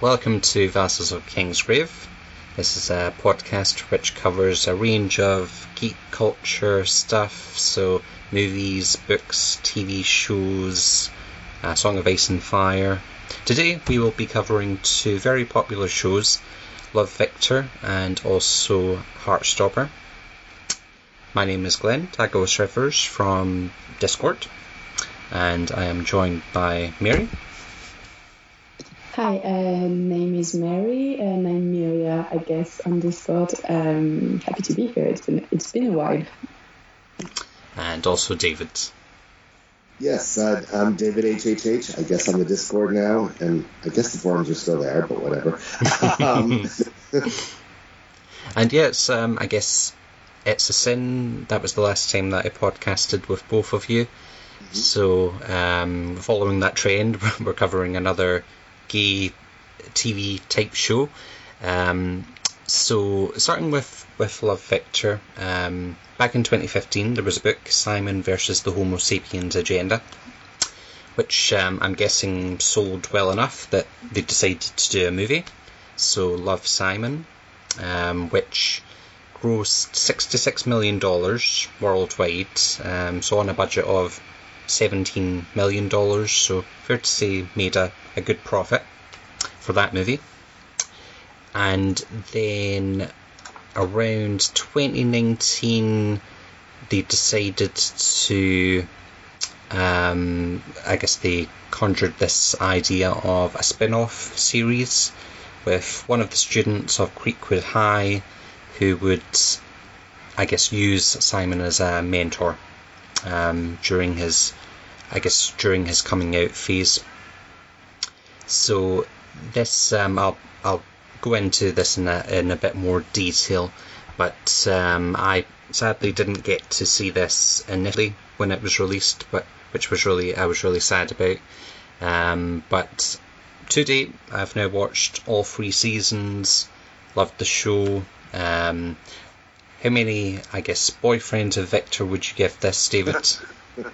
Welcome to Vassals of Kingsgrave. This is a podcast which covers a range of geek culture stuff, so movies, books, TV shows, uh, Song of Ice and Fire. Today we will be covering two very popular shows, Love Victor and also Heartstopper. My name is Glenn Tagos Rivers from Discord, and I am joined by Mary. Hi, uh, name is Mary, and I'm Miria, I guess, on Discord. Um, happy to be here. It's been it's been a while. And also David. Yes, uh, I'm David HHH. I guess on the Discord now, and I guess the forums are still there, but whatever. um, and yes, um, I guess it's a sin. That was the last time that I podcasted with both of you. Mm-hmm. So, um, following that trend, we're covering another gay TV type show. Um, so starting with with Love Victor, um, back in 2015 there was a book Simon versus the Homo sapiens agenda, which um, I'm guessing sold well enough that they decided to do a movie. So Love Simon, um, which grossed 66 million dollars worldwide, um, so on a budget of 17 million dollars. So fair to say made a a good profit for that movie. And then around 2019, they decided to, um, I guess they conjured this idea of a spin off series with one of the students of Creekwood High who would, I guess, use Simon as a mentor um, during his, I guess, during his coming out phase. So this um, I'll I'll go into this in a, in a bit more detail, but um, I sadly didn't get to see this initially when it was released, but which was really I was really sad about. Um, but to date, I've now watched all three seasons. Loved the show. Um, how many, I guess, boyfriends of Victor would you give this, David?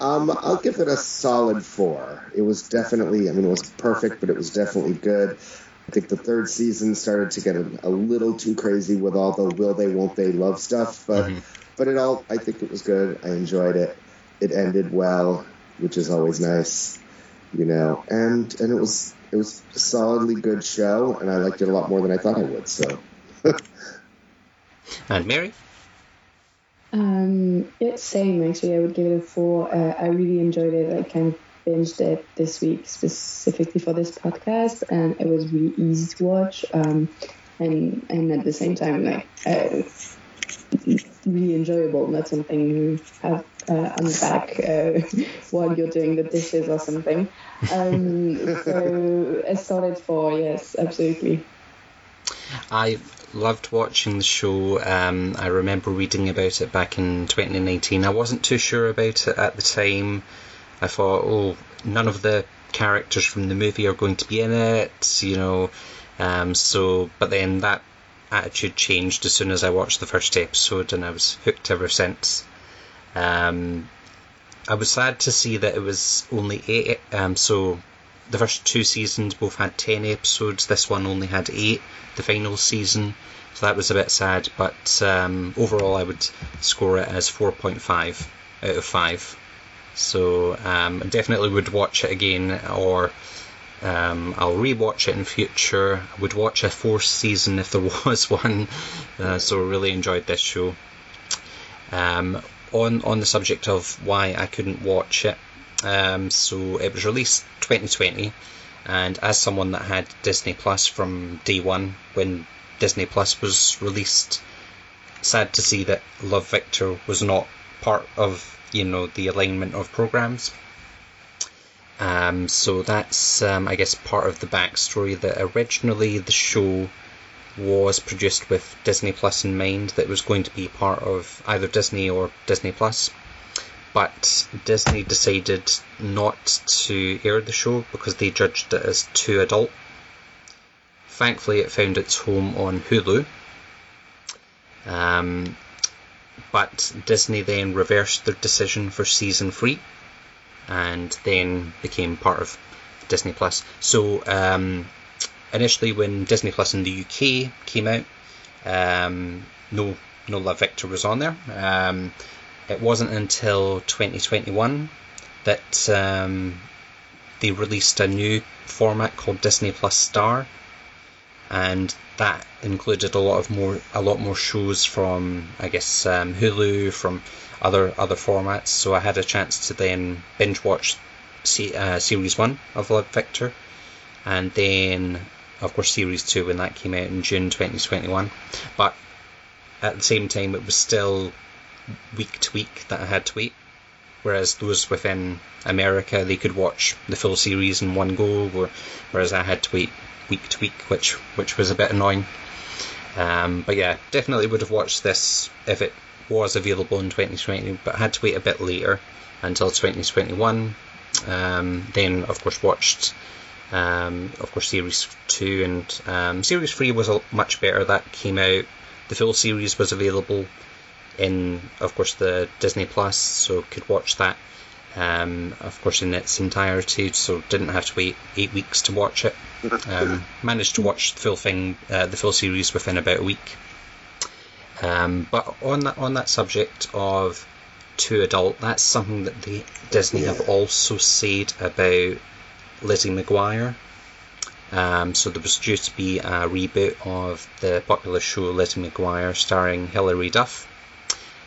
Um, I'll give it a solid four. It was definitely, I mean, it was perfect, but it was definitely good. I think the third season started to get a, a little too crazy with all the will they, won't they love stuff, but mm-hmm. but it all, I think it was good. I enjoyed it. It ended well, which is always nice, you know. And and it was it was a solidly good show, and I liked it a lot more than I thought I would. So. and Mary. Um, it's same actually. I would give it a four. Uh, I really enjoyed it. I kind of binged it this week specifically for this podcast, and it was really easy to watch. Um, and and at the same time, like uh, really enjoyable. Not something you have uh, on the back uh, while you're doing the dishes or something. Um, so a solid four, yes, absolutely. I loved watching the show. Um, I remember reading about it back in 2019. I wasn't too sure about it at the time. I thought, oh, none of the characters from the movie are going to be in it, you know. Um, so, but then that attitude changed as soon as I watched the first episode, and I was hooked ever since. Um, I was sad to see that it was only eight. Um, so the first two seasons both had 10 episodes, this one only had 8, the final season, so that was a bit sad, but um, overall I would score it as 4.5 out of 5. So um, I definitely would watch it again, or um, I'll rewatch it in future. I would watch a fourth season if there was one. Uh, so really enjoyed this show. Um, on on the subject of why I couldn't watch it, um, so it was released 2020, and as someone that had Disney Plus from day one when Disney Plus was released, sad to see that Love Victor was not part of you know the alignment of programs. Um, so that's um, I guess part of the backstory that originally the show was produced with Disney Plus in mind that was going to be part of either Disney or Disney Plus but Disney decided not to air the show because they judged it as too adult. Thankfully, it found its home on Hulu. Um, but Disney then reversed their decision for season three and then became part of Disney Plus. So um, initially, when Disney Plus in the UK came out, um, no no Love Victor was on there. Um, it wasn't until 2021 that um, they released a new format called Disney Plus Star, and that included a lot of more a lot more shows from I guess um, Hulu from other other formats. So I had a chance to then binge watch uh, series one of Love Victor, and then of course series two when that came out in June 2021. But at the same time, it was still week to week that I had to wait. Whereas those within America, they could watch the full series in one go, whereas I had to wait week to week, which which was a bit annoying. Um, but yeah, definitely would have watched this if it was available in 2020, but had to wait a bit later until 2021. Um, then, of course, watched, um, of course, series two and um, series three was a much better. That came out. The full series was available in, of course, the Disney Plus, so could watch that. Um, of course, in its entirety, so didn't have to wait eight weeks to watch it. Um, managed to watch the full thing, uh, the full series within about a week. Um, but on that on that subject of to adult, that's something that the Disney yeah. have also said about Lizzie McGuire. Um, so there was due to be a reboot of the popular show Lizzie McGuire, starring Hilary Duff,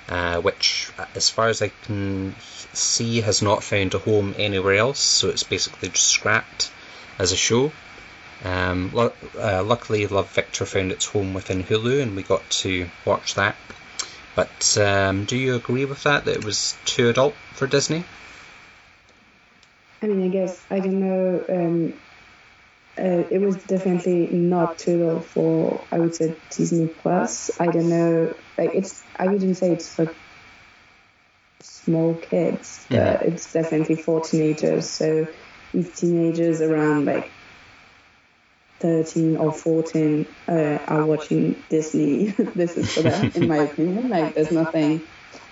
uh, which, as far as I can see, has not found a home anywhere else. So it's basically just scrapped as a show. Um, lo- uh, luckily, Love Victor found its home within Hulu, and we got to watch that. But um, do you agree with that? That it was too adult for Disney? I mean, I guess I don't know. Um, uh, it was definitely not adult for I would say Disney Plus. I don't know. Like it's, I wouldn't say it's for small kids, but yeah. it's definitely for teenagers. So these teenagers around like 13 or 14 uh, are watching Disney. this is for them, in my opinion. Like, there's nothing,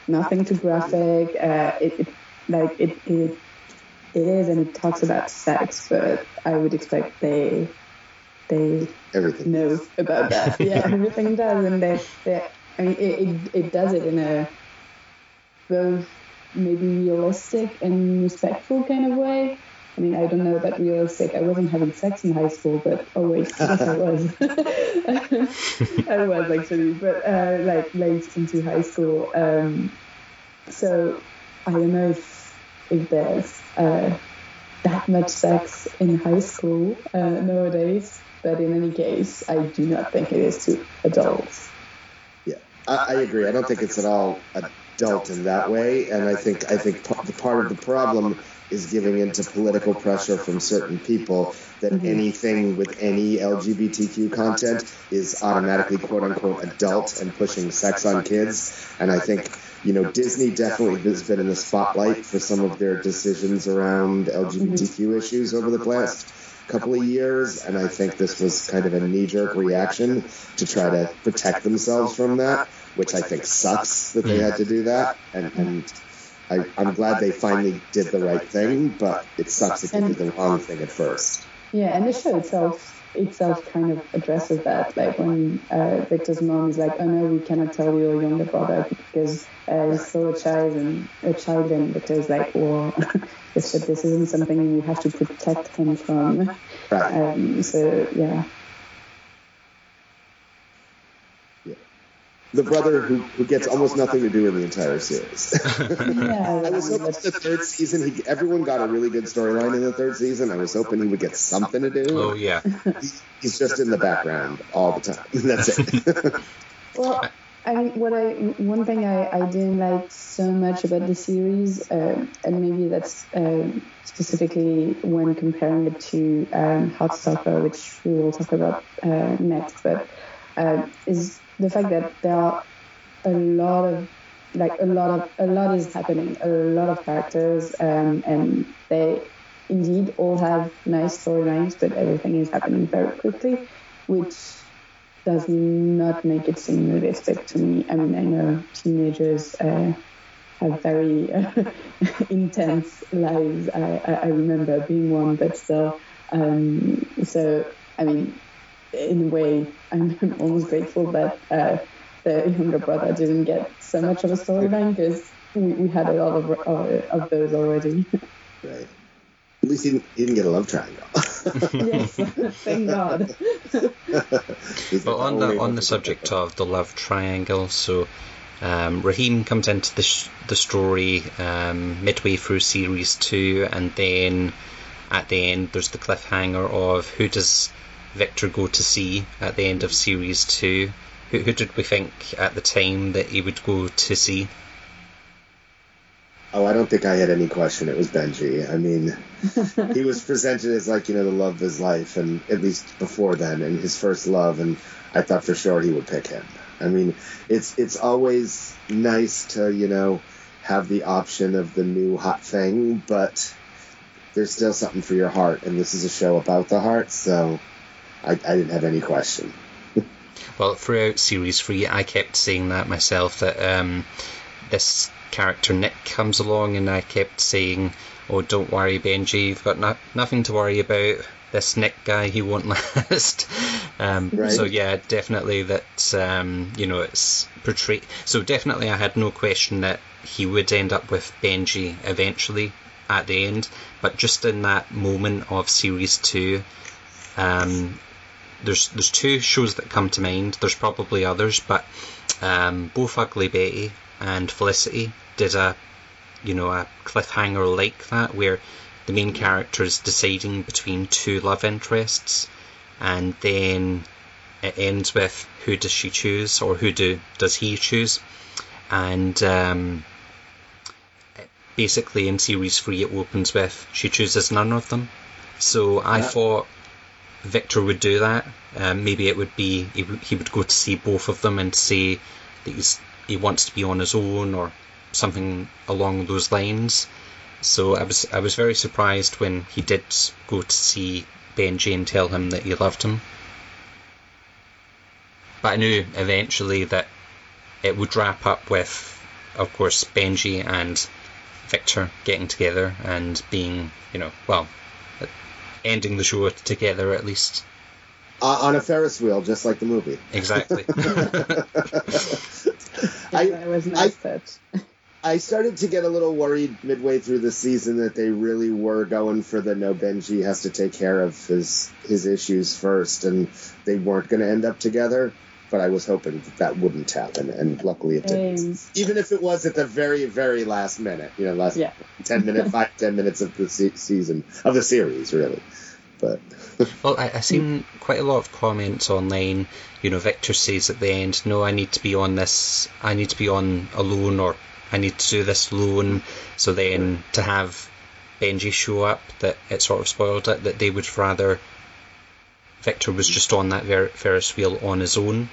nothing too graphic. Uh, it, it, like it, it, it is, and it talks about sex, but I would expect they, they everything know about that. yeah, everything does, and they, they I mean, it, it, it does it in a both maybe realistic and respectful kind of way. I mean, I don't know about realistic. I wasn't having sex in high school, but oh wait, yes, I was. I was actually, but uh, like late into high school. Um, so I don't know if if there's uh, that much sex in high school uh, nowadays. But in any case, I do not think it is to adults. Yeah, I, I agree. I don't think it's at all adult in that way, and I think I think the part of the problem is giving into political pressure from certain people that mm-hmm. anything with any LGBTQ content is automatically quote unquote adult and pushing sex on kids. And I think, you know, Disney definitely has been in the spotlight for some of their decisions around LGBTQ mm-hmm. issues over the past couple of years. And I think this was kind of a knee jerk reaction to try to protect themselves from that, which I think sucks that they had to do that. And, and I, am glad they finally did the right thing, but it sucks that they did the wrong thing at first. Yeah, and the show itself itself kind of addresses that. Like when uh, Victor's mom is like, "Oh no, we cannot tell your younger brother because uh, he's still a child and a child, and because like, well, this this isn't something we have to protect him from." Right. Um, so yeah. The brother who, who gets almost nothing to do in the entire series. yeah, I was hoping the third season, he, everyone got a really good storyline in the third season. I was hoping he would get something to do. Oh yeah, he's just in the background all the time. That's it. well, I mean, what I one thing I, I didn't like so much about the series, uh, and maybe that's uh, specifically when comparing it to um, Heartstopper, which we will talk about uh, next, but uh, is the fact that there are a lot of like a lot of a lot is happening, a lot of characters, um, and they indeed all have nice storylines, but everything is happening very quickly, which does not make it seem realistic to me. I mean, I know teenagers uh, have very uh, intense lives. I, I, remember being one, but still. Um, so, I mean, in a way, I'm, I'm almost grateful that uh, the younger brother didn't get so much of a storyline because we, we had a lot of, uh, of those already. Right. At least he didn't, he didn't get a love triangle. yes, thank God. but on the on the subject of the love triangle, so um, Rahim comes into the sh- the story um, midway through series two, and then at the end there's the cliffhanger of who does Victor go to see at the end of series two. Who, who did we think at the time that he would go to see? Oh, I don't think I had any question. It was Benji. I mean, he was presented as like you know the love of his life, and at least before then, and his first love, and I thought for sure he would pick him. I mean, it's it's always nice to you know have the option of the new hot thing, but there's still something for your heart, and this is a show about the heart, so I, I didn't have any question. well, throughout series three, I kept saying that myself that um, this character Nick comes along, and I kept saying, "Oh, don't worry, Benji, you've got no- nothing to worry about." This Nick guy, he won't last. um, right. So yeah, definitely that um, you know it's portrayed. So definitely, I had no question that he would end up with Benji eventually at the end. But just in that moment of series two, um, there's there's two shows that come to mind. There's probably others, but um, both Ugly Betty and Felicity did a you know a cliffhanger like that where the main character is deciding between two love interests and then it ends with who does she choose or who do does he choose and um, basically in series 3 it opens with she chooses none of them so I yeah. thought Victor would do that um, maybe it would be he, he would go to see both of them and say that he's he wants to be on his own or something along those lines. So I was I was very surprised when he did go to see Benji and tell him that he loved him. But I knew eventually that it would wrap up with, of course, Benji and Victor getting together and being, you know, well, ending the show together at least. Uh, on a Ferris wheel, just like the movie. Exactly. I, I was nice I, I started to get a little worried midway through the season that they really were going for the no Benji has to take care of his his issues first, and they weren't going to end up together. But I was hoping that, that wouldn't happen, and luckily it didn't. Even if it was at the very, very last minute, you know, last yeah. ten minutes, five, ten minutes of the se- season of the series, really. But well, I, I seen quite a lot of comments online. You know, Victor says at the end, "No, I need to be on this. I need to be on alone, or I need to do this alone." So then to have Benji show up, that it sort of spoiled it. That they would rather Victor was just on that Ver- Ferris wheel on his own.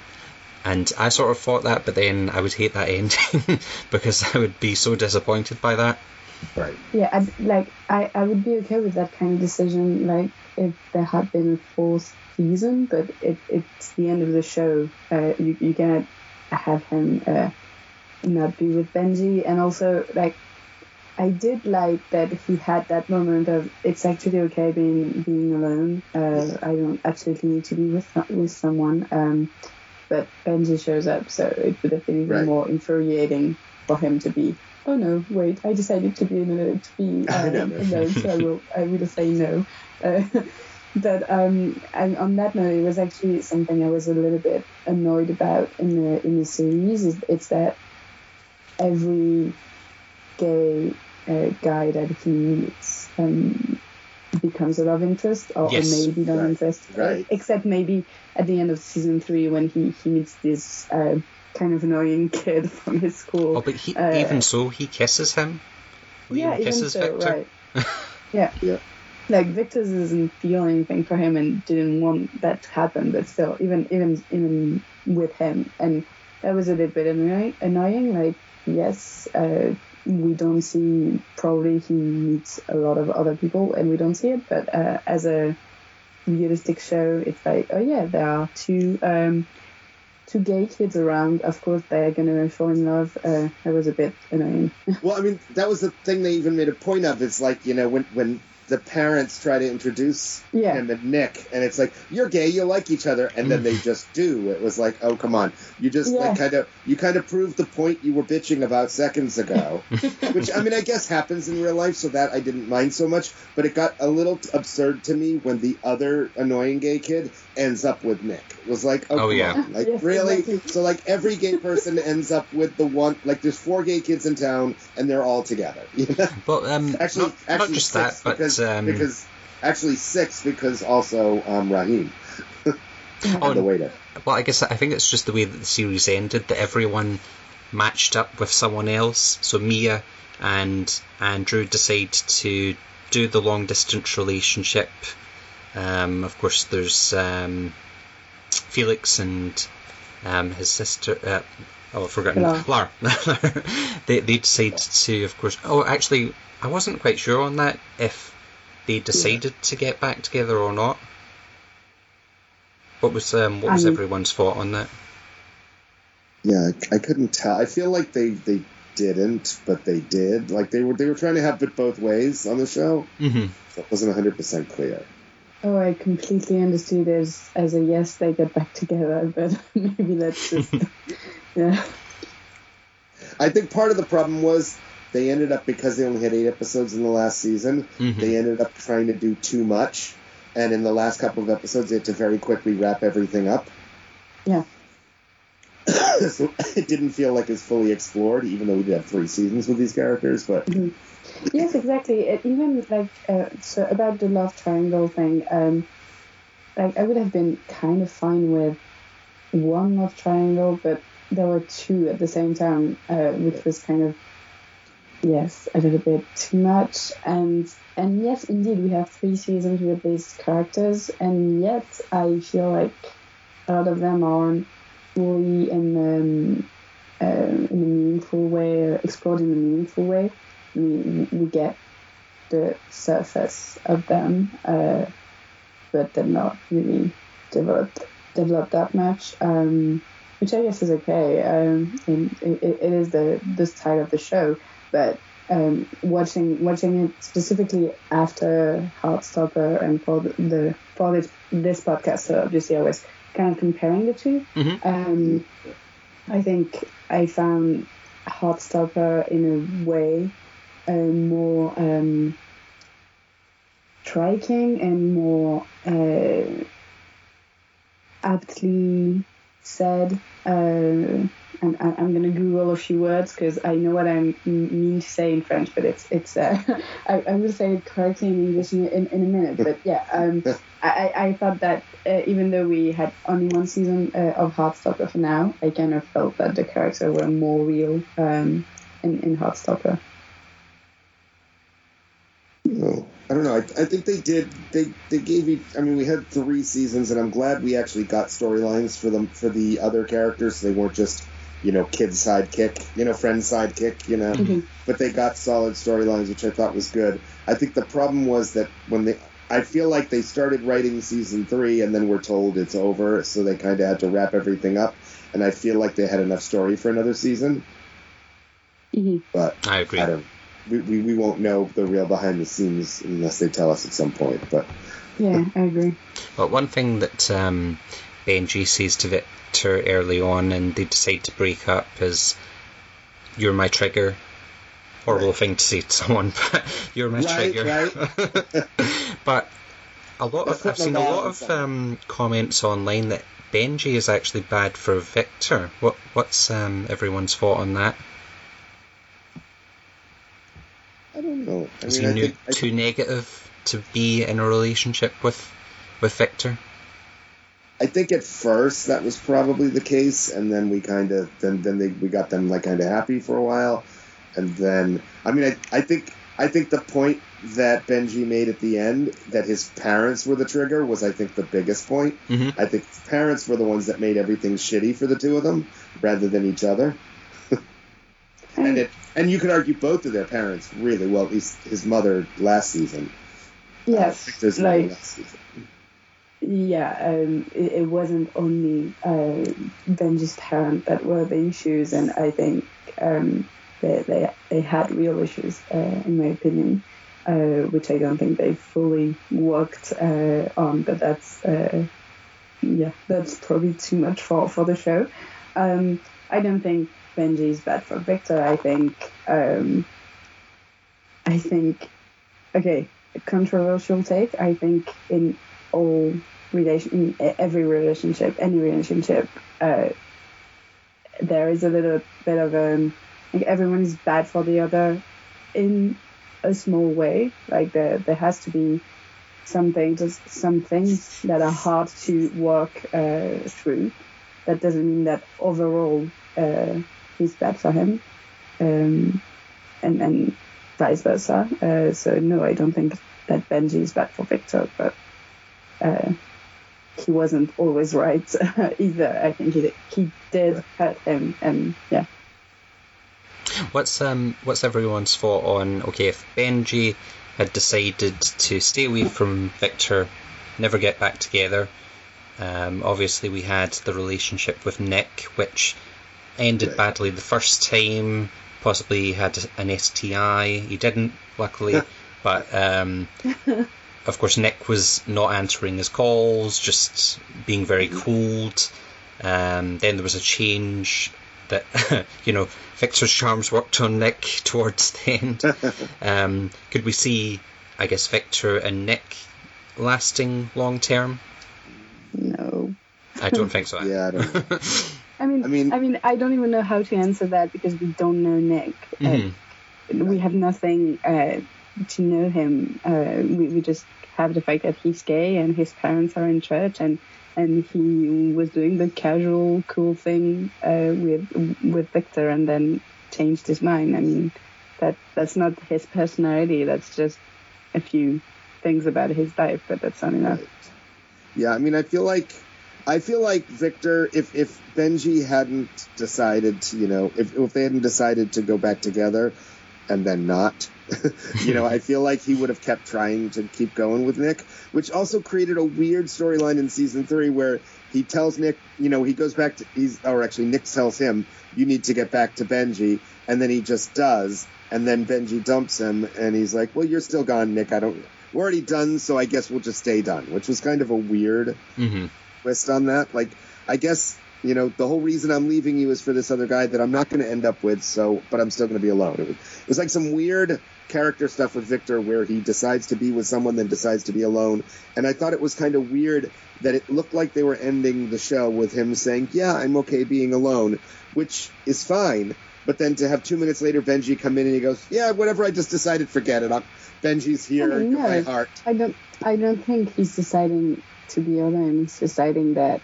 And I sort of thought that, but then I would hate that ending because I would be so disappointed by that. Right. Yeah, I'd, like I, I would be okay with that kind of decision. Like if there had been a fourth season, but it, it's the end of the show. Uh, you you cannot have him uh, not be with Benji, and also like I did like that he had that moment of it's actually okay being being alone. Uh, I don't absolutely need to be with with someone. Um, but Benji shows up, so it would have been even right. more infuriating for him to be. Oh no! Wait, I decided to be alone. To be um, alone, so I will. I will say no. Uh, but um, and on that note, it was actually something I was a little bit annoyed about in the in the series. Is it's that every gay uh, guy that he meets um, becomes a love interest or, yes. or maybe love right. interest, right. except maybe at the end of season three when he he meets this. Uh, kind of annoying kid from his school. Oh, but he, uh, even so, he kisses him. yeah, kisses even so, Victor. right. yeah. yeah like Victor doesn't feel anything for him and didn't want that to happen, but still, even even even with him, and that was a little bit annoying. annoying. Like, yes, uh, we don't see probably he meets a lot of other people, and we don't see it, but uh, as a realistic show, it's like, oh yeah, there are two um, two gay kids around, of course they're gonna fall in love. Uh, that was a bit annoying. Well, I mean, that was the thing they even made a point of. It's like you know when when the parents try to introduce Yeah. him and Nick, and it's like you're gay, you like each other, and then they just do. It was like, oh come on, you just Yeah. like kind of you kind of proved the point you were bitching about seconds ago, which I mean I guess happens in real life, so that I didn't mind so much. But it got a little absurd to me when the other annoying gay kid ends up with Nick. It was like, oh, Oh, come yeah. on. like Yes, really? exactly. So like every gay person ends up with the one. Like there's four gay kids in town, and they're all together. You know? But um, Actually, not, actually not just six that, but because, um, because actually six because also um, Rahim Oh, the waiter. well, I guess I think it's just the way that the series ended that everyone matched up with someone else. So Mia and Andrew decide to do the long distance relationship. Um, of course, there's um, Felix and um, his sister. Uh, oh, I've forgotten. Lar. Lar. they they decide to, of course. Oh, actually, I wasn't quite sure on that if they decided to get back together or not. What was um, what was Um, everyone's thought on that? Yeah, I, I couldn't tell. I feel like they they didn't, but they did. Like they were they were trying to have it both ways on the show. hmm So it wasn't hundred percent clear. Oh, I completely understood as as a yes, they get back together, but maybe that's just yeah. I think part of the problem was they ended up because they only had eight episodes in the last season. Mhm. They ended up trying to do too much, and in the last couple of episodes, they had to very quickly wrap everything up. Yeah. so it didn't feel like it's fully explored, even though we did have three seasons with these characters. But Yes, exactly. It, even like uh, so about the love triangle thing, um, like I would have been kind of fine with one love triangle, but there were two at the same time, uh, which was kind of yes, a little bit too much. And and yes, indeed, we have three seasons with these characters, and yet I feel like a lot of them aren't fully in um, uh, in a meaningful way, uh, explored in a meaningful way we, we get the surface of them, uh, but they're not really developed developed that much. Um, which I guess is okay. Um, and it, it is the the style of the show, but um, watching watching it specifically after Heartstopper and for the, the for this this podcast, so obviously I was kind of comparing the 2 Mhm. Um, I think I found Heartstopper in a way uh, more um, striking and more uh, aptly said. Uh, and I- I'm gonna Google a few words because I know what I mean to say in French, but it's it's. Uh, I, I will say it correctly in English in, in, in a minute. But yeah, um, I, I thought that uh, even though we had only one season uh, of Heartstopper for now, I kind of felt that the characters were more real um, in in Heartstopper. No, I don't know. I, I think they did. They they gave you. I mean, we had three seasons, and I'm glad we actually got storylines for them for the other characters. They weren't just you know kid sidekick, you know friend sidekick, you know. Mhm. But they got solid storylines, which I thought was good. I think the problem was that when they. I feel like they started writing season three and then were told it's over, so they kind of had to wrap everything up. And I feel like they had enough story for another season, hmm but I agree. I don't. We, we, we won't know the real behind the scenes unless they tell us at some point. But Yeah, I agree. But one thing that um, Benji says to Victor early on, and they decide to break up, is "You're my trigger." Horrible thing to say to someone, but you're my Right, trigger. but a lot of I've seen a lot of um, comments online that Benji is actually bad for Victor. What what's um, everyone's thought on that? I don't know. I Is mean, I he nu- think, I too negative to be in a relationship with with Victor? I think at first that was probably the case, and then we kind of then then they, we got them like kind of happy for a while, and then I mean I, I think I think the point that Benji made at the end that his parents were the trigger was I think the biggest point. Mhm. I think parents were the ones that made everything shitty for the two of them rather than each other. and it and you could argue both of their parents really well. At least his mother last season. Uh, Yes, Victor's mother like last season. Yeah, um, it, it, wasn't only uh, Benji's parent that were the issues, and I think um, they, they they had real issues, uh, in my opinion, uh, which I don't think they fully worked uh, on. But that's uh, yeah, that's probably too much for for the show. Um, I don't think Benji is bad for Victor. I think um, I think okay, controversial take. I think in all relation, every relationship, any relationship, uh, there is a little bit of um, like everyone is bad for the other in a small way. Like there, there has to be something, just some things that are hard to work uh, through. That doesn't mean that overall uh, he's bad for him, um, and and vice versa. Uh, so no, I don't think that Benji is bad for Victor, but uh, he wasn't always right either. I think he he did hurt him, and yeah. What's um what's everyone's thought on okay if Benji had decided to stay away from Victor, never get back together. Um, obviously, we had the relationship with Nick, which ended right. badly the first time. Possibly had an STI. He didn't, luckily. but um, of course, Nick was not answering his calls, just being very cold. Um, then there was a change that, you know, Victor's charms worked on Nick towards the end. um, could we see, I guess, Victor and Nick lasting long term? No. I don't think so. yeah, I don't. I mean, I mean, I mean, I don't even know how to answer that because we don't know Nick. Mm-hmm. Uh, we have nothing uh, to know him. Uh, we, we just have the fact that he's gay and his parents are in church and and he was doing the casual cool thing uh, with with Victor and then changed his mind. I mean that that's not his personality. That's just a few things about his life, but that's not enough. Right. Yeah, I mean, I feel like I feel like Victor, if if Benji hadn't decided to, you know, if if they hadn't decided to go back together, and then not. you know, I feel like he would have kept trying to keep going with Nick, which also created a weird storyline in season three where he tells Nick, you know, he goes back to he's or actually Nick tells him, you need to get back to Benji, and then he just does, and then Benji dumps him, and he's like, well, you're still gone, Nick. I don't. We're already done, so I guess we'll just stay done, which was kind of a weird mm-hmm. twist on that. Like, I guess you know, the whole reason I'm leaving you is for this other guy that I'm not going to end up with. So, but I'm still going to be alone. It was, it was, like some weird character stuff with Victor where he decides to be with someone, then decides to be alone. And I thought it was kind of weird that it looked like they were ending the show with him saying, "Yeah, I'm okay being alone," which is fine. But then to have two minutes later, Benji come in and he goes, "Yeah, whatever. I just decided, forget it. I'm, Benji's here. I mean, no, my heart." I don't. I don't think he's deciding to be alone. He's deciding that.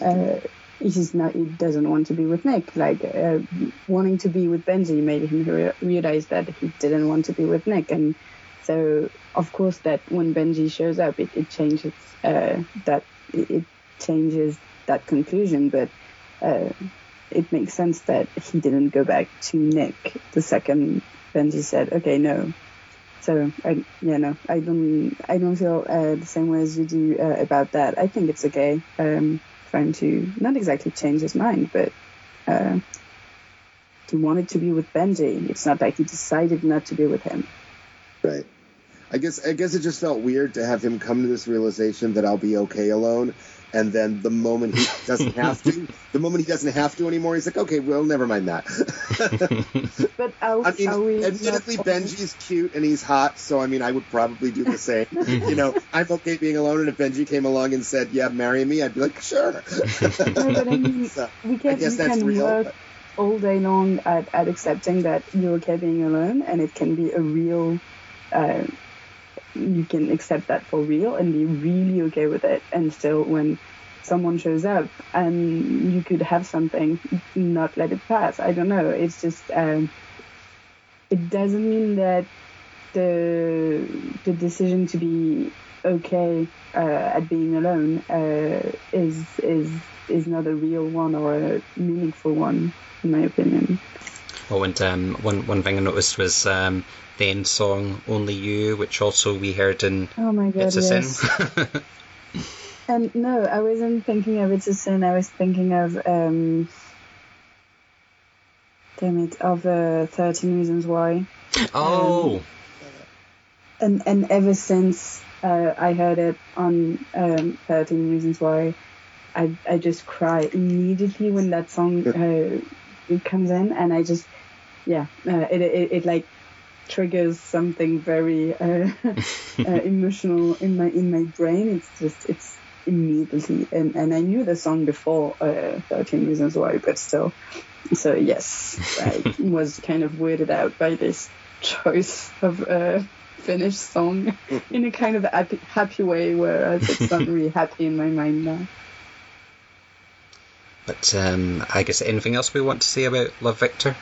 Uh, he's not he doesn't want to be with Nick. Like uh, wanting to be with Benji made him re- realize that he didn't want to be with Nick, and so of course that when Benji shows up, it, it changes uh, that it changes that conclusion, but. Uh, it makes sense that he didn't go back to Nick the second Benji said, "Okay, no." So, I, yeah, no, I don't, I don't feel uh, the same way as you do uh, about that. I think it's okay. Um, trying to not exactly change his mind, but uh, he wanted to be with Benji. It's not like he decided not to be with him. Right. I guess I guess it just felt weird to have him come to this realization that I'll be okay alone, and then the moment he doesn't have to, the moment he doesn't have to anymore, he's like, okay, well, never mind that. but are, I mean, are we admittedly, Benji's cute and he's hot, so I mean, I would probably do the same. you know, I'm okay being alone, and if Benji came along and said, "Yeah, marry me," I'd be like, "Sure." no, but I mean, so, we can, I guess that's can real. Work all day long at, at accepting that you're okay being alone, and it can be a real. Uh, you can accept that for real and be really okay with it. And still, when someone shows up and you could have something, not let it pass. I don't know. It's just, um, it doesn't mean that the the decision to be okay uh, at being alone uh, is is is not a real one or a meaningful one, in my opinion. Oh, and um, one one thing I noticed was um, the end song "Only You," which also we heard in oh my god, It's a yes. Sin. Um, no, I wasn't thinking of It's a Sin. I was thinking of, um, damn it, of uh, 13 Reasons Why. Oh, And and ever since uh, I heard it on um, 13 Reasons Why, I, I just cry immediately when that song uh, comes in. And I just, yeah, uh, it, it, it like triggers something very uh, uh, emotional in my in my brain. It's just it's immediately and, and I knew the song before uh, 13 Reasons Why, but still. So yes, I was kind of weirded out by this choice of a Finnish song in a kind of happy, happy way, whereas it's not really happy in my mind now. but um, I guess anything else we want to say about Love Victor?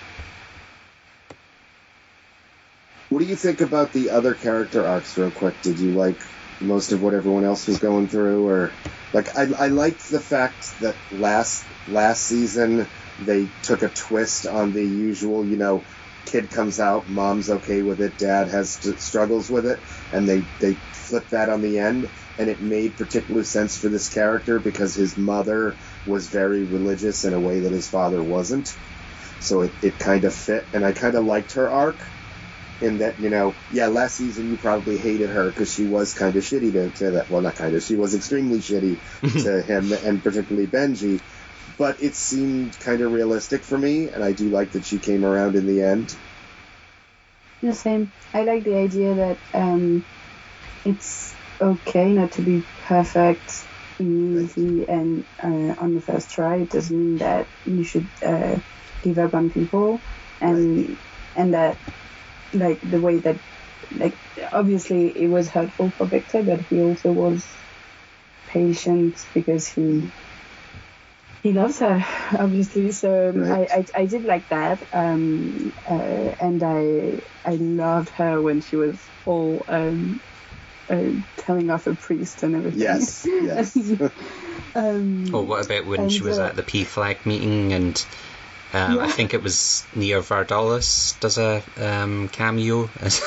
What do you think about the other character arcs, real quick? Did you like most of what everyone else was going through, or like I, I liked the fact that last last season they took a twist on the usual, you know, kid comes out, mom's okay with it, dad has st- struggles with it, and they they flipped that on the end, and it made particular sense for this character because his mother was very religious in a way that his father wasn't, so it, it kind of fit, and I kind of liked her arc in that you know yeah last season you probably hated her because she was kind of shitty to, to that well not kind of she was extremely shitty to him and particularly benji but it seemed kind of realistic for me and i do like that she came around in the end The same. I like the idea that um, it's okay not to be perfect immediately and uh, on the first try. It doesn't mean that you should uh, give up on people, and and that like the way that like obviously it was hurtful for Victor, but he also was patient because he he loves her obviously. So Right. I, I i did like that. Um uh, and i i loved her when she was all um uh, telling off a priest and everything. Yes yes. Um Oh, what about when she was uh, at the PFLAG meeting and um, I think it was Nia Vardalos does a um, cameo as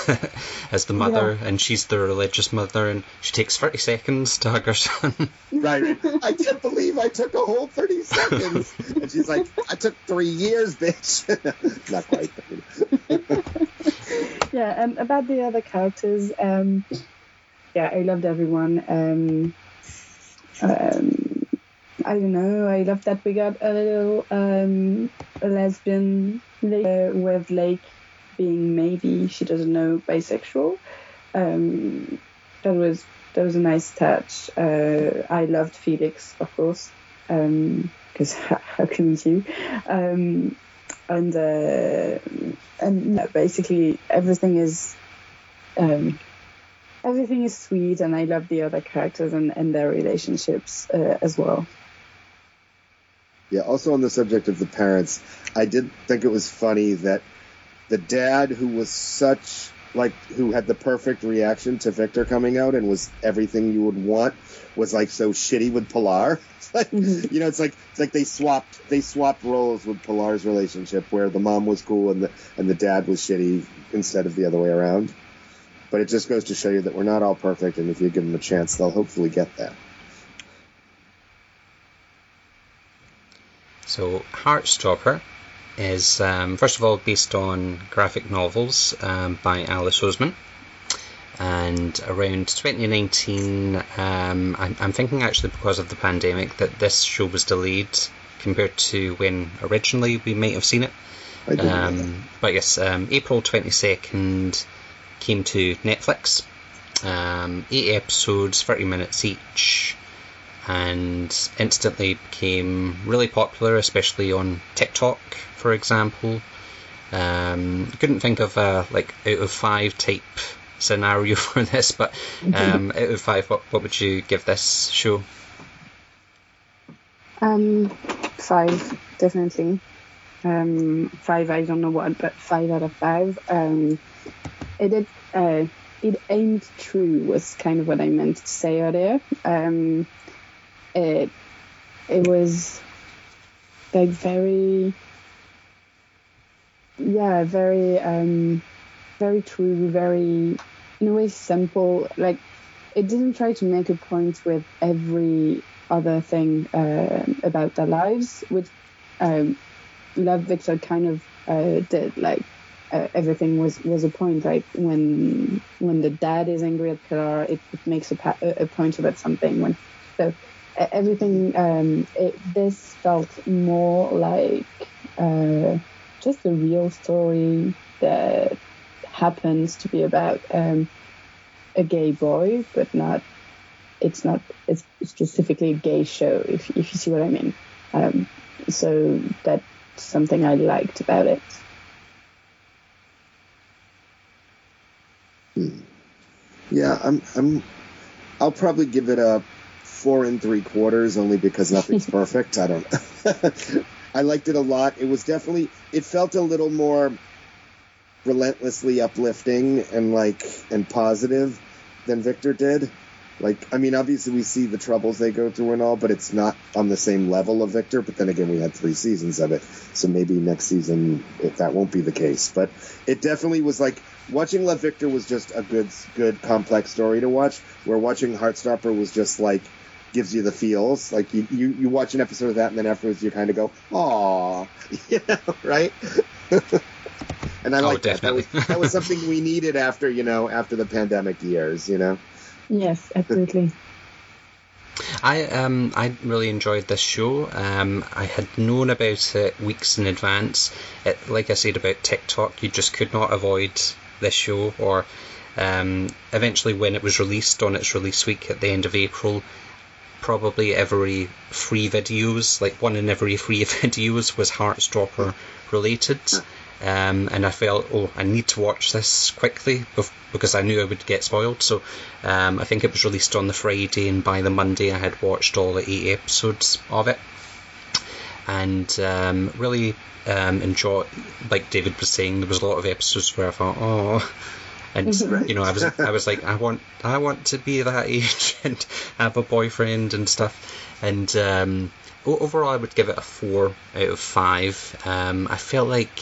as the mother, and she's the religious mother, and she takes thirty seconds to hug her son. right. I can't believe i took a whole 30 seconds. And she's like i took three years bitch. Not quite. Yeah and about the other characters um yeah i loved everyone. Um um i don't know i love that we got a little um lesbian uh, with lake being maybe she doesn't know bisexual. Um that was that was a nice touch. Uh i loved felix of course um because how couldn't you? Um and uh, and basically everything is um, everything is sweet, and I love the other characters and, and their relationships uh, as well. Yeah, also on the subject of the parents, I did think it was funny that the dad who was such like who had the perfect reaction to Victor coming out and was everything you would want was like so shitty with Pilar. Like mm-hmm. you know, it's like it's like they swapped they swapped roles with Pilar's relationship where the mom was cool and the and the dad was shitty instead of the other way around. But it just goes to show you that we're not all perfect and if you give them a chance they'll hopefully get that. So, Heartstopper is, um, first of all, based on graphic novels um, by Alice Oseman. And around 2019, um, I'm, I'm thinking actually because of the pandemic that this show was delayed compared to when originally we might have seen it. I did know. Um, but yes, um, April 22nd came to Netflix. Um, eight episodes, 30 minutes each, and instantly became really popular, especially on TikTok, for example. Um, couldn't think of a like out of five type scenario for this, but um, out of five, what, what would you give this show? Um, five definitely. Um, five. I don't know what, but five out of five. Um, it did. Uh, it aimed true was kind of what I meant to say earlier. Um, it it was like very yeah very um very true very in a way simple like it didn't try to make a point with every other thing uh, about their lives, which um, Love Victor kind of uh, did. Like uh, everything was was a point. Like when when the dad is angry at Pilar, it, it makes a, a, point about something. When so everything um, it, this felt more like uh, just a real story that happens to be about um, a gay boy, but not. It's not. It's specifically a gay show. If if you see what I mean. Um, so that's something I liked about it. Hmm. Yeah, I'm. I'm. I'll probably give it a four and three quarters, only because nothing's perfect. I don't. I liked it a lot. It was definitely. It felt a little more relentlessly uplifting and like and positive than Victor did. Like, I mean, obviously we see the troubles they go through and all, but it's not on the same level of Victor. But then again, we had three seasons of it, so maybe next season it, that won't be the case. But it definitely was like watching Love Victor was just a good, good complex story to watch. Where watching Heartstopper was just like gives you the feels. Like you, you, you watch an episode of that, and then afterwards you kind of go, "Aw," you know, right? and I oh, like that. That was, that was something we needed after you know after the pandemic years, you know. Yes, absolutely. I um I really enjoyed this show. Um, I had known about it weeks in advance. It, like I said about TikTok, you just could not avoid this show. Or um, eventually, when it was released on its release week at the end of April, probably every three videos, like one in every three videos, was Heartstopper related. Um, and I felt, oh, I need to watch this quickly because I knew I would get spoiled. So um, I think it was released on the Friday, and by the Monday I had watched all the eight episodes of it, and um, really um, enjoyed. Like David was saying, there was a lot of episodes where I thought, oh. And right. you know, I was I was like, I want I want to be that age and have a boyfriend and stuff. And um, overall, I would give it a four out of five. Um, I felt like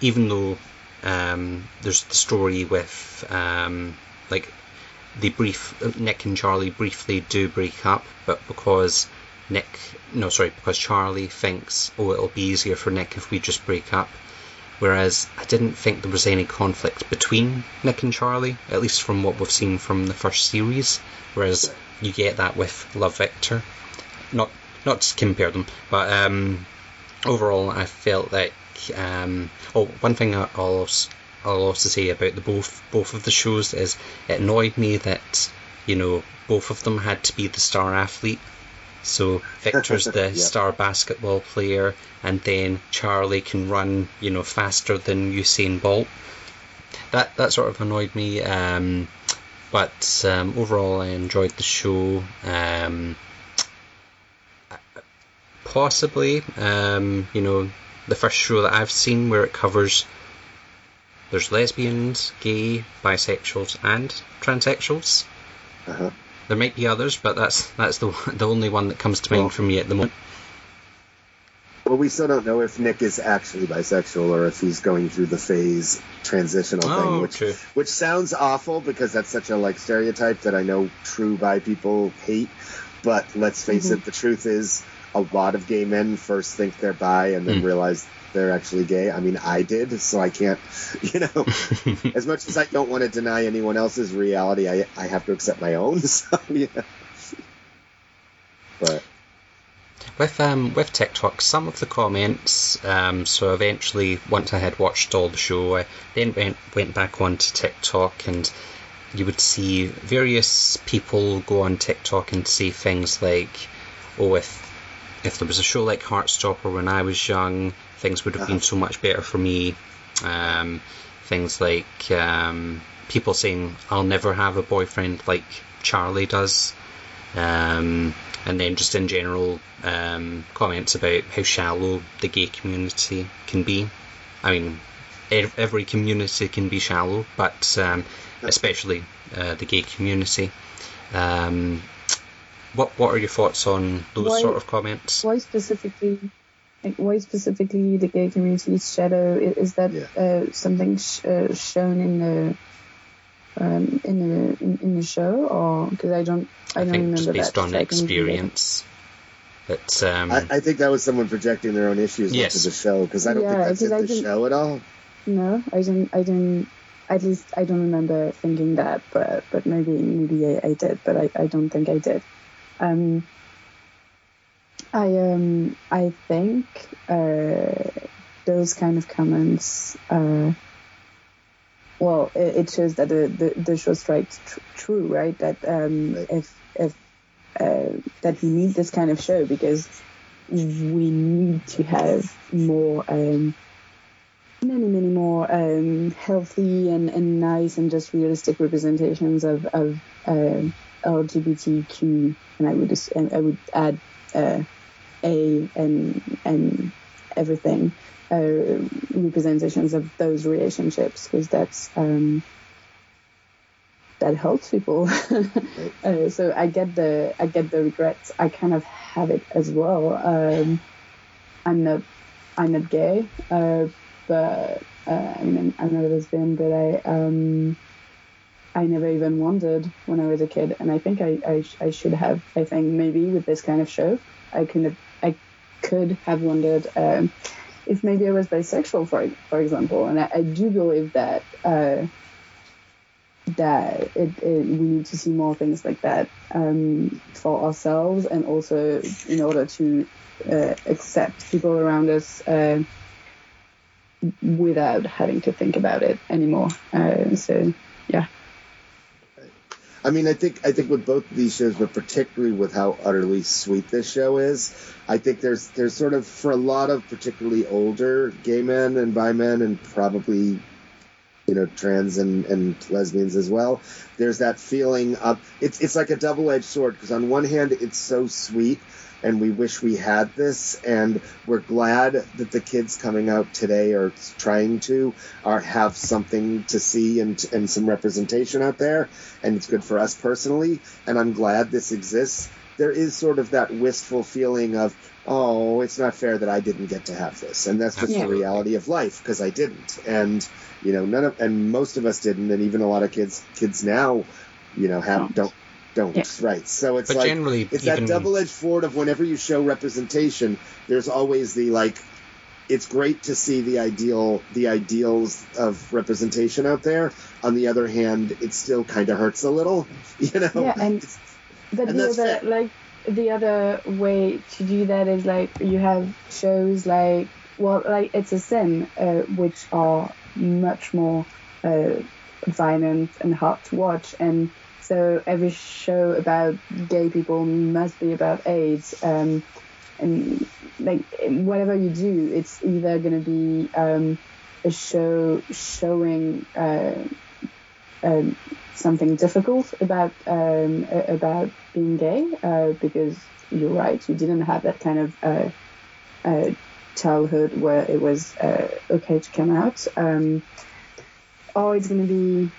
even though um, there's the story with um, like the brief Nick and Charlie briefly do break up, but because Nick, no, sorry, because Charlie thinks, oh, it'll be easier for Nick if we just break up. Whereas I didn't think there was any conflict between Nick and Charlie, at least from what we've seen from the first series. Whereas you get that with Love Victor. Not not to compare them, but um, overall I felt like um, oh, one thing I'll also, I'll also say about the both both of the shows is it annoyed me that you know both of them had to be the star athlete. So Victor's the star basketball player, and then Charlie can run you know faster than Usain Bolt. That that sort of annoyed me. Um, but um, overall, I enjoyed the show. Um, possibly, um, you know, the first show that I've seen where it covers there's lesbians, gay, bisexuals, and transsexuals. Uh-huh. There might be others, but that's that's the the only one that comes to mind well, for me at the moment. Well, we still don't know if Nick is actually bisexual or if he's going through the phase transitional oh, thing, which okay. which sounds awful because that's such a like stereotype that I know true bi people hate. But let's face mm-hmm. it, the truth is a lot of gay men first think they're bi and then mm. realize they're actually gay. I mean, I did, so I can't, you know, as much as I don't want to deny anyone else's reality, I, I have to accept my own. So, yeah. But. With um with TikTok, some of the comments. Um, so eventually, once I had watched all the show, I then went went back onto TikTok, and you would see various people go on TikTok and say things like, "Oh, if if there was a show like Heartstopper when I was young, things would have been so much better for me. Um, things like um, people saying, I'll never have a boyfriend like Charlie does. Um, and then just in general, um, comments about how shallow the gay community can be. I mean, every community can be shallow, but um, especially uh, the gay community. Um, what What are your thoughts on those why, sort of comments? Why specifically? Like why specifically the gay community's shadow? Is that yeah. uh, something sh- uh, shown in the um, in the in, in the show, or because I don't I, I don't think remember just based that. on so I can read experience. But um, I, I think that was someone projecting their own issues Yes. onto the show because I don't Yeah, think that's 'cause in I the didn't- show at all. No, I didn't. I didn't. At least I don't remember thinking that, but but maybe maybe I, I did, but I, I don't think I did. Um, I um I think uh, those kind of comments. Uh, well, it, it shows that the, the, the show strikes tr- true, right? That um, Right. if if uh, that we need this kind of show because we need to have more. Um, many, many more um, healthy and, and nice and just realistic representations of, of um LGBTQ, and I would just, and I would add uh, A and and everything uh, representations of those relationships because that's um, that helps people. uh, so I get the I get the regrets. I kind of have it as well. Um, I'm not I'm not gay. Uh, but uh, I mean, I'm not a lesbian, but I um, I never even wondered when I was a kid, and I think I, I, I should have. I think maybe with this kind of show, I could have I could have wondered um, if maybe I was bisexual, for for example, and I, I do believe that. Uh, that it, it, we need to see more things like that um, for ourselves and also in order to uh, accept people around us uh, without having to think about it anymore. Uh, so yeah, I mean, I think I think with both of these shows, but particularly with how utterly sweet this show is, I think there's there's sort of for a lot of particularly older gay men and bi men and probably you know trans and, and lesbians as well. There's that feeling of it's it's like a double edged sword because on one hand it's so sweet and we wish we had this and we're glad that the kids coming out today are trying to are have something to see and and some representation out there and it's good for us personally and I'm glad this exists there is sort of that wistful feeling of oh it's not fair that I didn't get to have this. And that's just Yeah. the reality of life because I didn't. And you know none of and most of us didn't. And even a lot of kids kids now you know have don't. don't Yeah. right. So it's but like generally, it's even that double-edged sword of whenever you show representation there's always the like it's great to see the ideal the ideals of representation out there. On the other hand it still kind of hurts a little you know? Yeah, and- It's- but And the other fair. like the other way to do that is like you have shows like well like it's a sin uh, which are much more uh, violent and hard to watch and so every show about gay people must be about AIDS um, and like whatever you do it's either going to be um, a show showing uh, um, something difficult about um, about being gay uh, because you're right you didn't have that kind of uh, uh, childhood where it was uh, okay to come out. Um, or it's going to be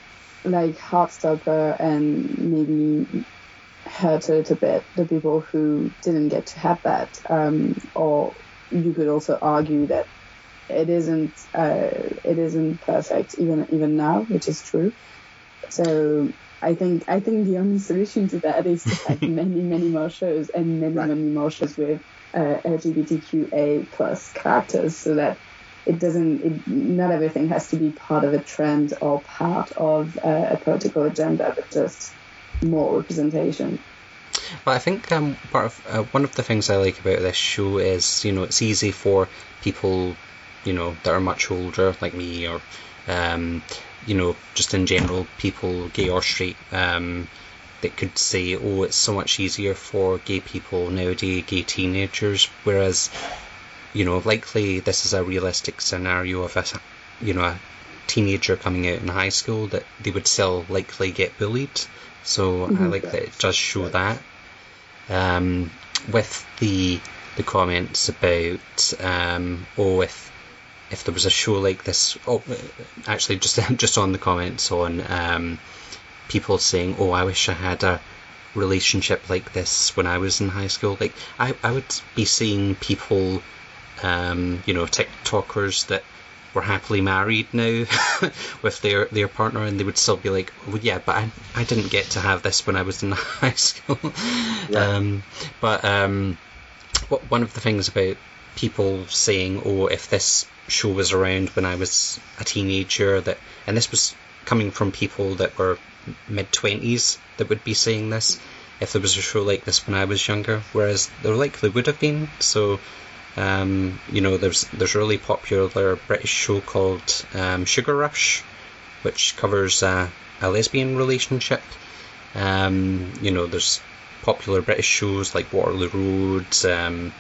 like heartstopper and maybe hurt a little bit the people who didn't get to have that. Um, or you could also argue that it isn't uh, it isn't perfect even even now which is true so I think I think the only solution to that is to have many many more shows and many Right. many more shows with uh, LGBTQA plus characters, so that it doesn't it, not everything has to be part of a trend or part of uh, a political agenda, but just more representation. Well, I think um, part of uh, one of the things I like about this show is you know it's easy for people you know that are much older like me or um, you know just in general people gay or straight um, that could say oh it's so much easier for gay people nowadays gay teenagers whereas you know likely this is a realistic scenario of a you know a teenager coming out in high school that they would still likely get bullied. So I like that it does show that. Um, with the the comments about um, oh if if there was a show like this oh actually just just on the comments on um, people saying oh I wish I had a relationship like this when I was in high school like I, I would be seeing people um, you know TikTokers that were happily married now with their their partner, and they would still be like, well, yeah, but I, I didn't get to have this when I was in high school. Um, but um, what, one of the things about people saying, oh, if this show was around when I was a teenager, that, and this was coming from people that were mid twenties that would be saying this. If there was a show like this when I was younger, whereas there likely would have been. So um, you know, there's there's a really popular British show called um, Sugar Rush, which covers uh, a lesbian relationship. Um, you know, there's popular British shows like Waterloo Road. Um,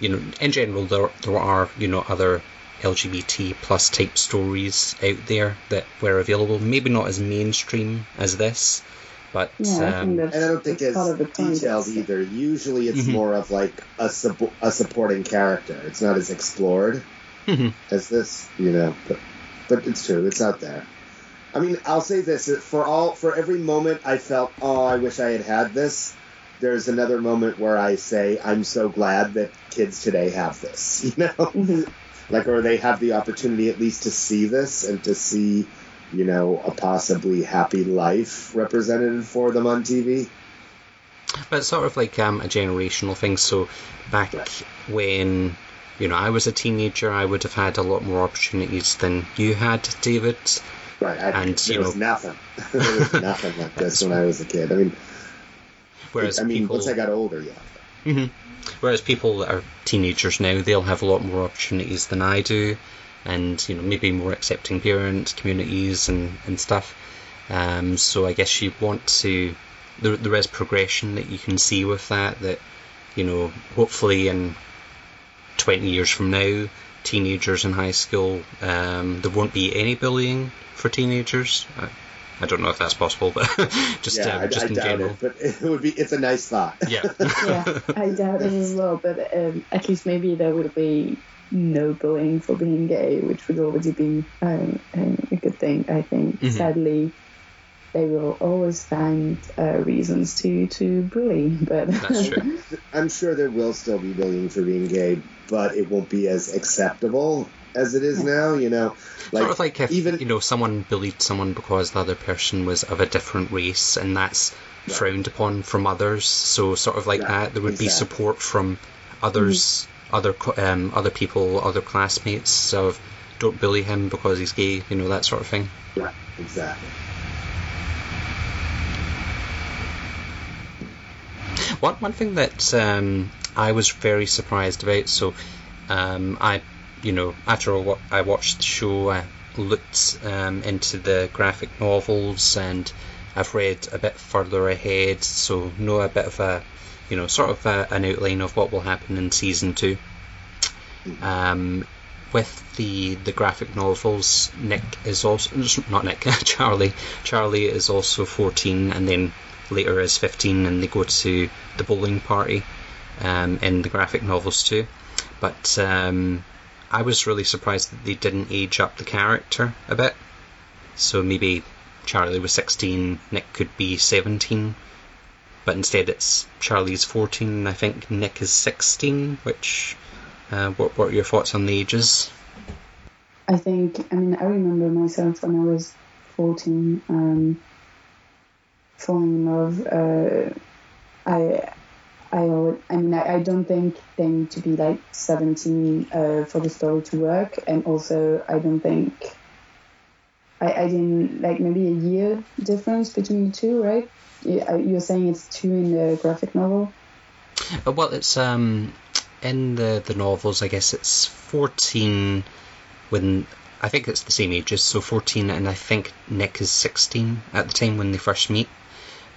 you know, in general, there there are you know other LGBT plus type stories out there that were available. Maybe not as mainstream as this, but Yeah, I think um, that's, And I don't think that's as part of the detailed context. either. Usually, it's Mhm. more of like a suppo- a supporting character. It's not as explored Mhm. as this, you know. But but it's true. It's out there. I mean, I'll say this: for all for every moment I felt, oh, I wish I had had this. There's another moment where I say, I'm so glad that kids today have this. You know, Mhm. like or they have the opportunity at least to see this and to see you know a possibly happy life represented for them on tv But it's sort of like um, a generational thing. So back when you know I was a teenager, I would have had a lot more opportunities than you had, David. right I, And, there you was know- nothing there was nothing like this when i was a kid i mean Whereas i mean people, once i got older yeah Mhm. Whereas people that are teenagers now, they'll have a lot more opportunities than I do, and you know maybe more accepting parents, communities, and and stuff. Um, so I guess you want to. There, there is progression that you can see with that. That you know, hopefully in twenty years from now, teenagers in high school, um, there won't be any bullying for teenagers. I, I don't know if that's possible, but just yeah um, I, just I in doubt general. it but it would be it's a nice thought Yeah. yeah, I doubt it as well. But um, at least maybe there would be no bullying for being gay, which would already be um, um, a good thing. I think. Mhm. Sadly, they will always find uh, reasons to to bully. But That's true. i'm sure there will still be bullying for being gay but it won't be as acceptable as it is now you know like, sort of like if even you know someone bullied someone because the other person was of a different race, and that's Right. frowned upon from others. So sort of like Right, that, there would be support from others, other um, other people, other classmates of don't bully him because he's gay, you know that sort of thing. Yeah, exactly One one thing that um, I was very surprised about. So um, I, you know, after I I watched the show, I looked um, into the graphic novels and I've read a bit further ahead, so know a bit of a, you know, sort of a, an outline of what will happen in season two. Um, with the the graphic novels, Nick is also not Nick, Charlie. Charlie is also fourteen, and then later is fifteen, and they go to the bowling party um, in the graphic novels too. But um, I was really surprised that they didn't age up the character a bit. So maybe Charlie was sixteen, Nick could be seventeen, but instead it's Charlie's fourteen, and I think Nick is sixteen, which. Uh, what, what are your thoughts on the ages? I think, I mean, I remember myself when I was 14, um, falling in love. Uh, I, I, al- I mean, I, I don't think they need to be like 17 uh, for the story to work, and also I don't think. I, I didn't like maybe a year difference between the two, right? You- You're saying it's two in the graphic novel. Uh, Well, it's um in the the novels. I guess it's fourteen when I think it's the same ages, so fourteen, and I think Nick is sixteen at the time when they first meet.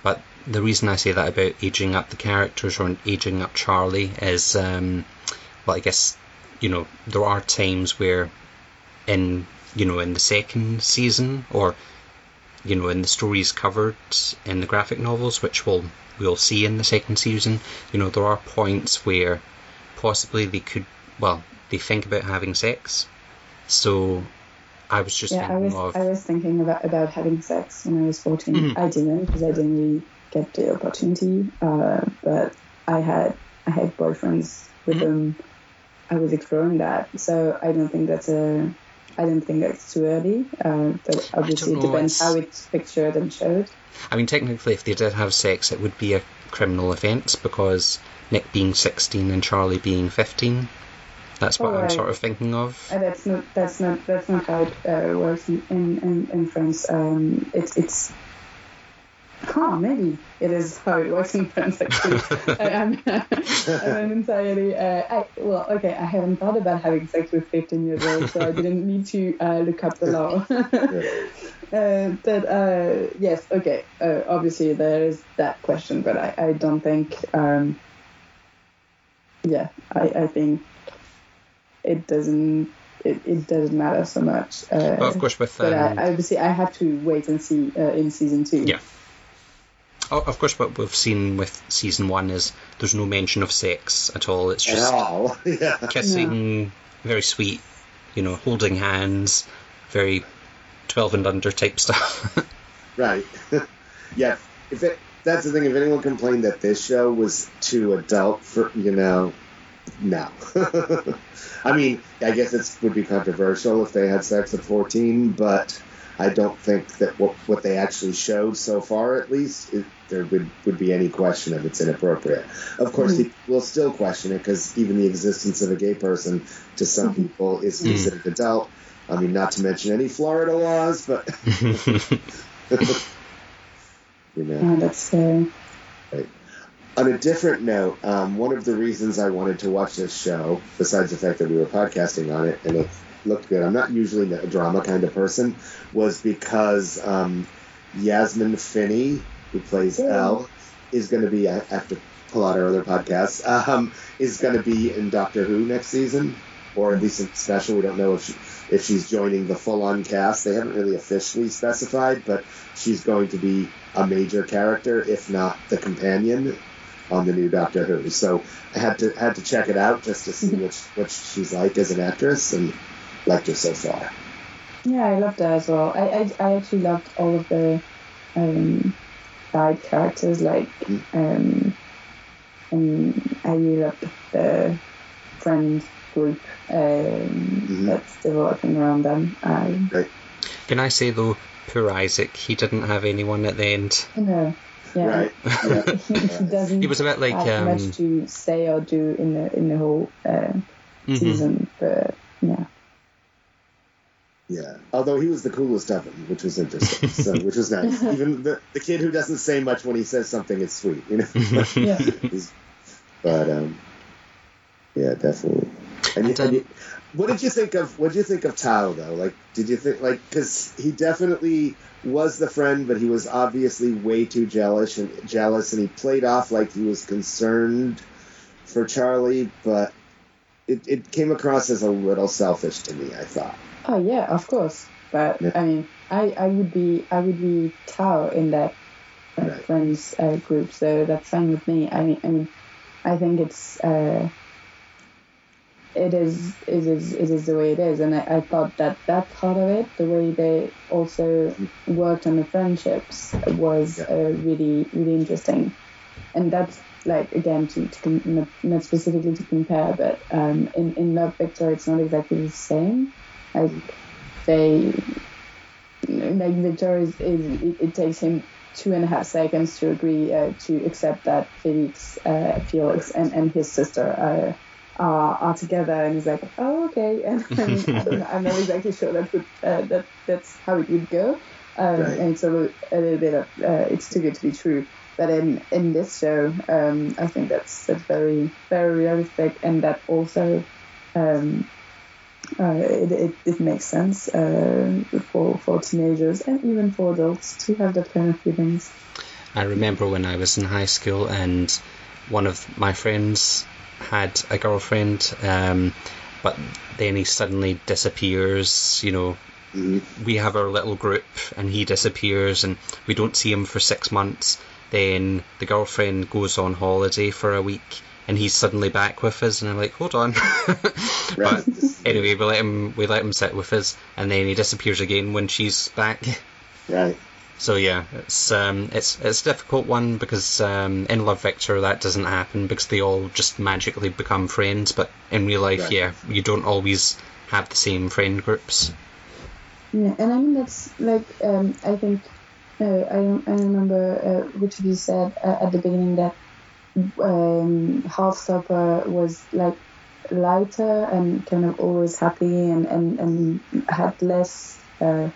But the reason I say that about aging up the characters or aging up Charlie is, um, well, I guess you know there are times where in you know in the second season or you know in the stories covered in the graphic novels which we'll we'll see in the second season you know there are points where possibly they could well they think about having sex so i was just yeah, I thinking was of I was thinking about about having sex when I was 14. Mhm. I didn't because I didn't really get the opportunity. Uh, but I had I had boyfriends with Mhm. them. I was exploring that, so I don't think that's a I don't think that's too early, uh, but obviously it depends it's- how it's pictured and showed. I mean, technically, if they did have sex, it would be a criminal offence because Nick being 16 and Charlie being 15. That's what I'm Alright. sort of thinking of. Uh, that's not that's not that's not how it uh, works in in, in, in France. Um, it's it's. Oh, maybe it is how it works in France. Actually, I, I'm, I'm entirely. Uh, I well, okay. I haven't thought about having sex with 15 years old, so I didn't need to uh, look up the law. uh, but uh, yes, okay. Uh, obviously, there is that question, but I, I don't think. Um, yeah, I, I think it doesn't it, it doesn't matter so much. Uh, But of course, with but um, I, obviously, I have to wait and see uh, in season two. Yeah. Of course, what we've seen with season one is there's no mention of sex at all. It's At just all. yeah. kissing, very sweet, you know, holding hands, very 12 and under type stuff. Right. yeah. If it that's the thing, if anyone complained that this show was too adult for you know, no. I mean, I guess it would be controversial if they had sex at fourteen, but I don't think that what what they actually showed so far, at least, it, there would would be any question of it's inappropriate. Of course, people will still question it because even the existence of a gay person to some Mhm. people is Mm. considered adult. I mean, not to mention any Florida laws, but you know. Uh, that's uh, On a different note, um, one of the reasons I wanted to watch this show, besides the fact that we were podcasting on it and it looked good, I'm not usually a drama kind of person, was because um, Yasmin Finney, who plays Yeah. Elle, is going to be, I have to pull out our other podcasts, um, is going to be in Doctor Who next season, or at least in special. We don't know if she, if she's joining the full-on cast. They haven't really officially specified, but she's going to be a major character, if not the companion, on the new Doctor Who. So I had to had to check it out just to see what what she's like as an actress, and liked her so far. yeah, I loved her as well. I, I, I actually loved all of the um, side characters, like um, and I really loved the friend group um, that's developing around them. Um, Can I say, though, poor Isaac, he didn't have anyone at the end. you know, yeah, Right. Yeah. he, he doesn't He was a bit like. have Um, much to say or do in the in the whole uh, mhm. season, but yeah. Yeah. Although he was the coolest of them, which was interesting. So which was nice. Even the, the kid who doesn't say much when he says something is sweet, you know. Yeah. He's- but um, yeah, definitely. And, you, And, and you, what did you think of what did you think of Tao though? Like, did you think like because he definitely was the friend, but he was obviously way too jealous and jealous, and he played off like he was concerned for Charlie, but it, it came across as a little selfish to me. I thought. Oh yeah, of course. But Yeah. I mean, I, I would be I would be Tao in that uh, Right. friends uh, group, so that's fine with me. I mean, I mean, I think it's uh, it is it is it is the way it is, and I, I thought that that part of it, the way they also worked on the friendships, was Yeah. uh, really really interesting, and that's like again to, to not specifically to compare, but um, in in Love Victor, it's not exactly the same. Like they like Victor is, is it, it takes him two and a half seconds to agree uh, to accept that Felix, uh, Felix and, and his sister uh, are, are together, and he's like, oh okay, and I mean, I don't know, I'm not exactly sure that would uh, that that's how it would go, um, Right. and so a little, bit of uh, it's too good to be true. But in in this show, um, I think that's that's very very realistic, and that also. Um, uh, it, it, it makes sense uh, for, for teenagers and even for adults to have that kind of feelings. I remember when I was in high school and one of my friends had a girlfriend, um, but then he suddenly disappears. You know, we have our little group and he disappears and we don't see him for six months. Then the girlfriend goes on holiday for a week and he's suddenly back with us, and I'm like, hold on. But anyway, we let him we let him sit with us, and then he disappears again when she's back. Right. So yeah, it's um, it's it's a difficult one because um, in Love Victor that doesn't happen because they all just magically become friends. But in real life, Right. yeah, you don't always have the same friend groups. Yeah, and I mean that's like um, I think uh, I I remember uh, which of you said uh, at the beginning that um, supper was like lighter and kind of always happy and and, and had less uh,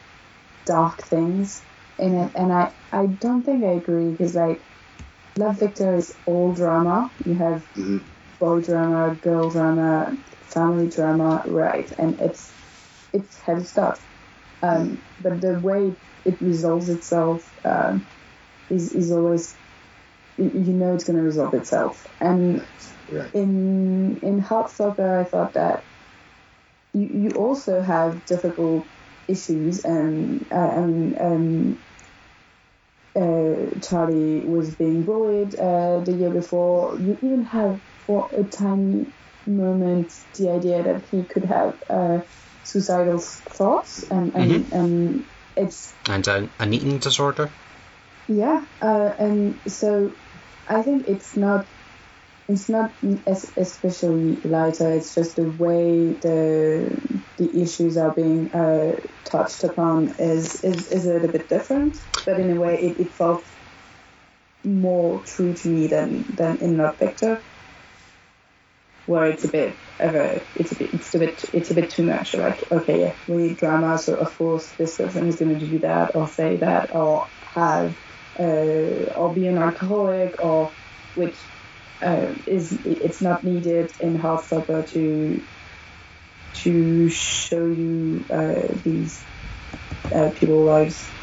dark things in it, and I I don't think I agree because like Love Victor is all drama. You have Mhm. boy drama, girl drama, family drama, right? And it's it's heavy stuff. Um, but the way it resolves itself um, is is always you you know it's going to resolve itself. And Right. in in Heartstopper, I thought that you you also have difficult issues, and uh, and um, uh, Charlie was being bullied uh, the year before. You even have for a tiny moment the idea that he could have uh, suicidal thoughts, and and, and it's And an, an eating disorder. yeah, uh, and so I think it's not it's not especially lighter. It's just the way the the issues are being uh, touched upon is, is is a little bit different. But in a way, it, it felt more true to me than than in Love Victor, where it's a bit of a it's a bit it's a bit it's a bit too much. Like okay, yeah, we need drama, so of course this person is going to do that or say that or have uh, or be an alcoholic or which uh, is it's not needed in Heartstopper to to show you uh, these uh, people's lives.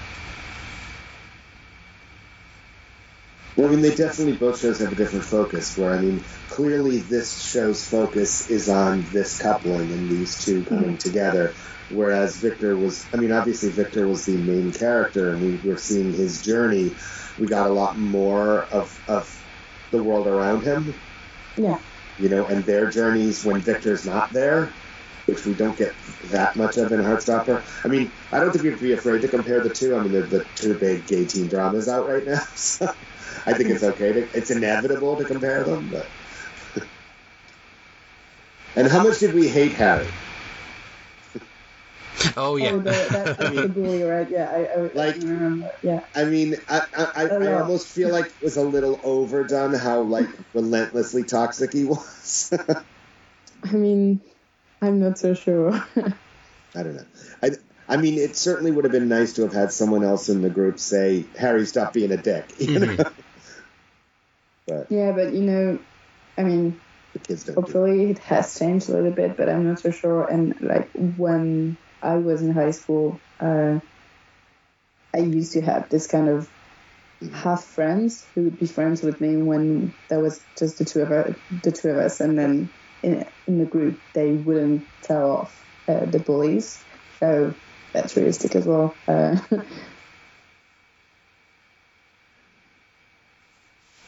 Well, I mean, they definitely both shows have a different focus. Where I mean, clearly this show's focus is on this coupling and these two hmm. coming together, whereas Victor was. I mean, obviously Victor was the main character, and we were seeing his journey. We got a lot more of of the world around him, Yeah, you know, and their journeys when Victor's not there, which we don't get that much of in Heartstopper. I mean, I don't think we'd be afraid to compare the two. I mean, they're the two big gay teen dramas out right now, so I think it's okay. To, it's inevitable to compare them, but. and how much did we hate Harry? Oh yeah. Oh, the, that, that's the bully, right? Yeah, I, I, Like- I remember. Yeah, I mean, I, I, I, Oh, I almost feel like it was a little overdone how like relentlessly toxic he was. I mean, I'm not so sure. I don't know. I, I mean, it certainly would have been nice to have had someone else in the group say, "Harry, stop being a dick." You know? but yeah, but you know, I mean, the kids don't. Do hopefully it has changed a little bit, but I'm not so sure. And like when I was in high school, uh, I used to have this kind of half friends who would be friends with me when there was just the two of us, the two of us, and then in, in the group they wouldn't tell off uh, the bullies. So that's realistic as well. Uh,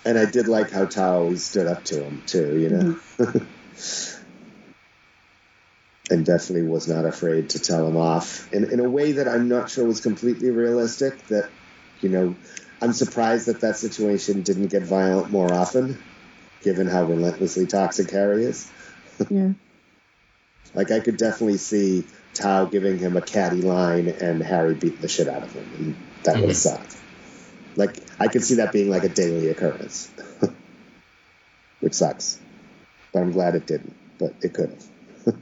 And I did like how Tao stood up to him too. You know. And definitely was not afraid to tell him off in, in a way that I'm not sure was completely realistic. That, you know, I'm surprised that that situation didn't get violent more often, given how relentlessly toxic Harry is. yeah. Like I could definitely see Tao giving him a catty line and Harry beating the shit out of him, and that would have mm-hmm. sucked. Like I could see that being like a daily occurrence, which sucks. But I'm glad it didn't. But it could have.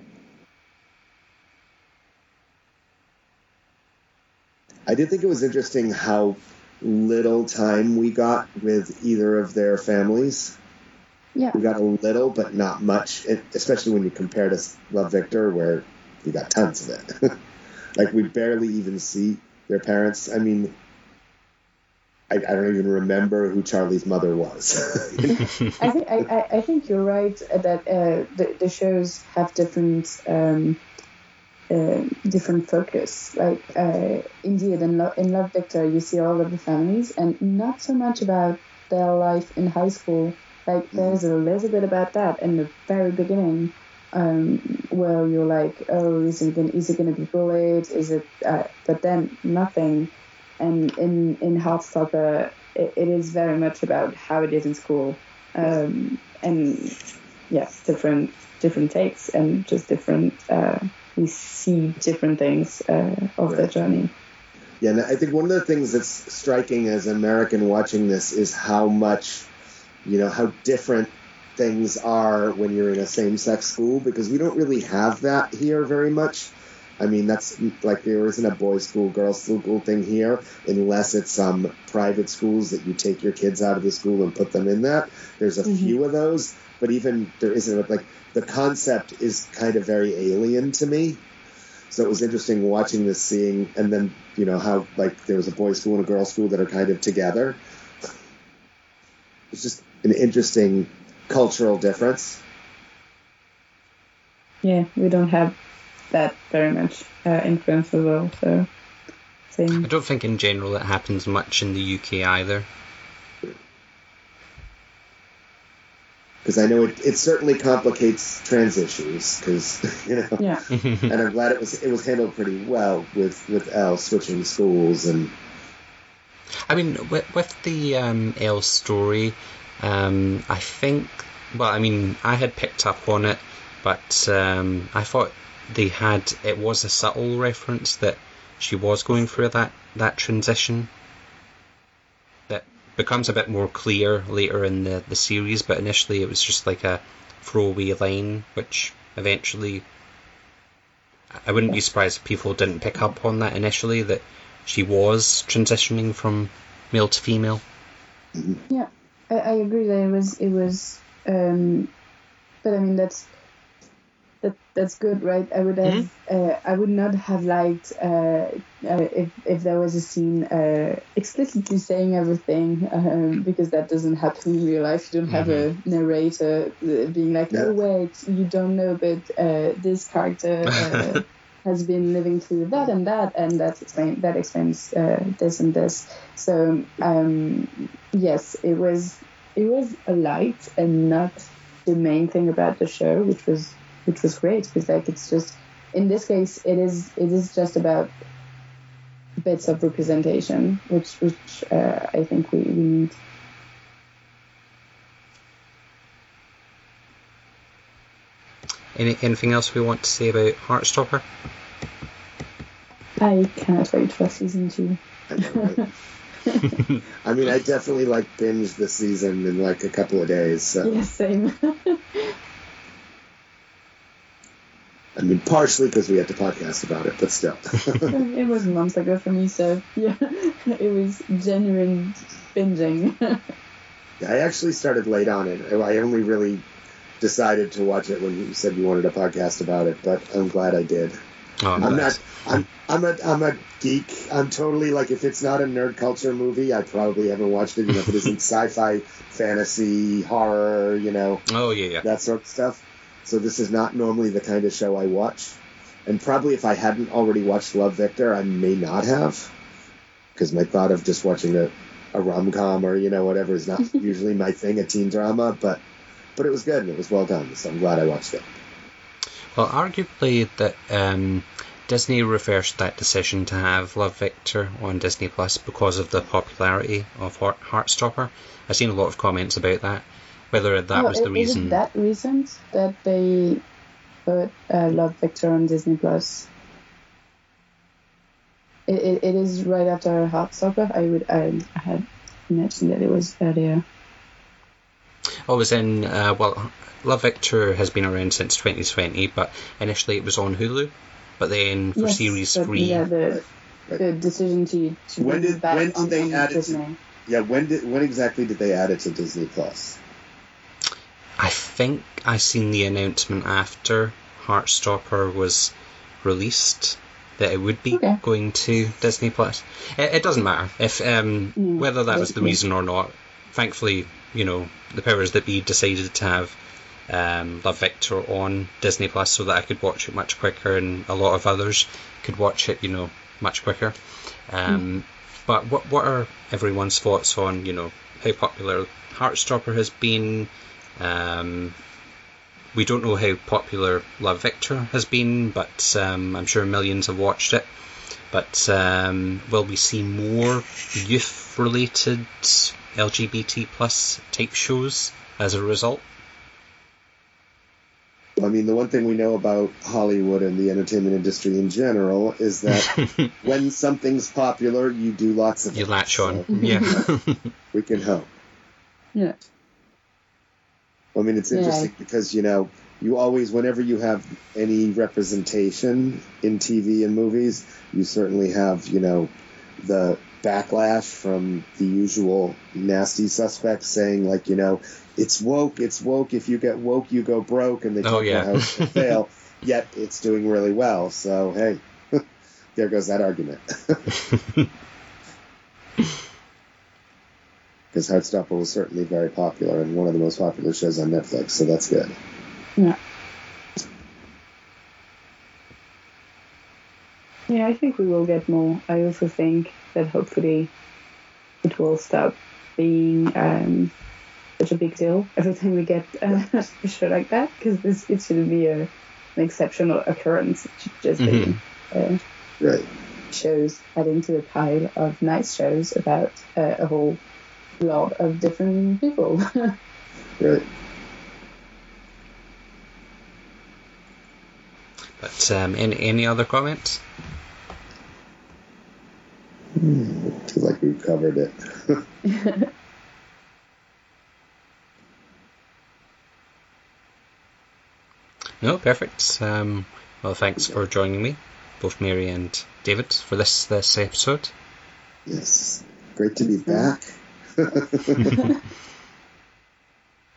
I did think it was interesting how little time we got with either of their families. Yeah. We got a little, but not much, it- especially when you compare to Love Victor, where we got tons of it. like, we barely even see their parents. I mean, I, I don't even remember who Charlie's mother was. I think I, I, I think you're right that uh, the, the shows have different um, uh, different focus. Like uh, indeed, in, Lo- in Love Victor, you see all of the families, and not so much about their life in high school. Like there's a little bit about that in the very beginning, um, where you're like, oh, is he gonna is he gonna be bullied? Is it? Uh, but then nothing. and in in Heartstopper, it, it is very much about how it is in school, um, and yes, different different takes and just different. Uh, we see different things uh, of right. their journey. Yeah, and I think one of the things that's striking as an American watching this is how much, you know, how different things are when you're in a same-sex school because we don't really have that here very much. I mean, that's like there isn't a boys' school, girls' school thing here, unless it's some um, private schools that you take your kids out of the school and put them in that. There's a mm-hmm. few of those, but even there isn't like the concept is kind of very alien to me. So it was interesting watching this, seeing, and then you know how like there was a boys' school and a girls' school that are kind of together. It's just an interesting cultural difference. Yeah, we don't have that very much uh, influence as well. So, same. I don't think in general it happens much in the UK either. Because I know it, it certainly complicates trans issues. Because you know, yeah. and I'm glad it was it was handled pretty well with with Elle switching schools and. I mean, with, with the um, Elle story, um, I think. Well, I mean, I had picked up on it, but um, I thought they had it was a subtle reference that she was going through that that transition that becomes a bit more clear later in the, the series but initially it was just like a throwaway line which eventually I wouldn't be surprised if people didn't pick up on that initially that she was transitioning from male to female yeah I, I agree that it was it was um, but I mean that's that that's good, right? I would have, mm-hmm. uh, I would not have liked uh, uh, if if there was a scene uh, explicitly saying everything, um, because that doesn't happen in real life. You don't have mm-hmm. a narrator uh, being like, yeah. "Oh wait, you don't know, but uh, this character." has been living through that and that, and that explain that explains this and this. So um, yes, it was it was a light and not the main thing about the show, which was which was great because like it's just in this case it is it is just about bits of representation which which uh, I think we, we need. Any, anything else we want to say about Heartstopper? I cannot wait for season two. I mean, I definitely like binged the season in like a couple of days. So. Yeah, same. I mean, partially because we had to podcast about it, but still. it was months ago for me, so yeah, it was genuine binging. I actually started late on it. I only really decided to watch it when you said you wanted a podcast about it, but I'm glad I did. Oh, I'm not. I'm. I'm a. I'm a geek. I'm totally like if it's not a nerd culture movie, I probably haven't watched it. You know, if it isn't sci-fi, fantasy, horror, you know. Oh yeah, yeah. That sort of stuff. So this is not normally the kind of show I watch. And probably if I hadn't already watched Love Victor, I may not have. Because my thought of just watching a, a rom com or, you know, whatever is not usually my thing, a teen drama. But but it was good and it was well done. So I'm glad I watched it. Well, arguably that um, Disney reversed that decision to have Love Victor on Disney Plus because of the popularity of Heartstopper. I've seen a lot of comments about that whether that oh, was the reason. that reason that they put uh, Love Victor on Disney Plus. It, it, it is right after Heartstopper. I would I, I had mentioned that it was earlier. Oh, it was in uh, well, Love Victor has been around since 2020, but initially it was on Hulu, but then for yes, series three, yeah, the, the decision to, to when did when did they add it? To, yeah, when did when exactly did they add it to Disney Plus? I think I seen the announcement after Heartstopper was released that it would be okay. going to Disney Plus. It, it, doesn't matter if um, mm, whether that was the reason or not. Thankfully, you know the powers that be decided to have um, Love Victor on Disney Plus so that I could watch it much quicker, and a lot of others could watch it, you know, much quicker. Um, mm. But what what are everyone's thoughts on you know how popular Heartstopper has been? Um, we don't know how popular Love Victor has been, but um, I'm sure millions have watched it. But um, will we see more youth-related LGBT plus type shows as a result? I mean, the one thing we know about Hollywood and the entertainment industry in general is that when something's popular, you do lots of You it. latch on, So yeah. we can hope. Yeah. I mean, it's Yeah. interesting because, you know, you always, whenever you have any representation in TV and movies, you certainly have, you know, the backlash from the usual nasty suspects saying, like, you know, it's woke, it's woke. If you get woke, you go broke. And they Oh, talk yeah. about how it's fail, yet it's doing really well. So, hey, there goes that argument. Because Heartstopper was certainly very popular and one of the most popular shows on Netflix, so that's good. Yeah. Yeah, I think we will get more. I also think that hopefully it will stop being um, such a big deal every time we get uh, a show like that because this it shouldn't be a, an exceptional occurrence. It should just be uh, Right. shows adding to the pile of nice shows about uh, a whole lot of different people. Right. But um, any any other comments? Feel like we've covered it. No, perfect. Um, well, thanks for joining me, both Mary and David, for this this episode. yes. Great to be back.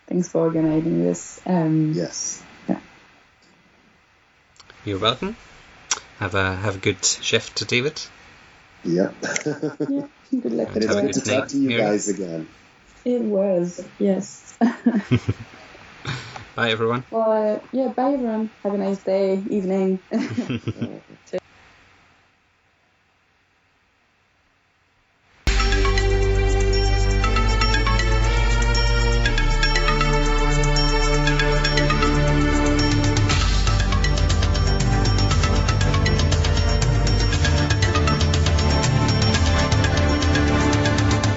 Thanks for organizing this. Um, yes. You're welcome. Have a have a good shift, David. Yep. yeah, good luck. and it's Have good good to talk to you Mary. guys again. It was, yes. Bye, everyone. well, uh, yeah, bye everyone. Have a nice day, evening.